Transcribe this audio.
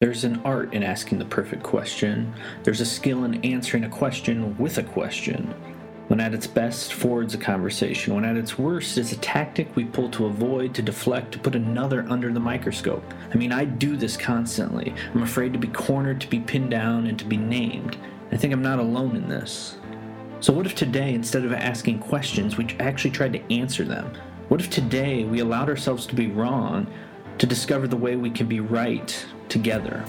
There's an art in asking the perfect question. There's a skill in answering a question with a question. When at its best, forwards a conversation. When at its worst, it's a tactic we pull to avoid, to deflect, to put another under the microscope. I mean, I do this constantly. I'm afraid to be cornered, to be pinned down, and to be named. I think I'm not alone in this. So, what if today, instead of asking questions, we actually tried to answer them? What if today we allowed ourselves to be wrong to discover the way we can be right together?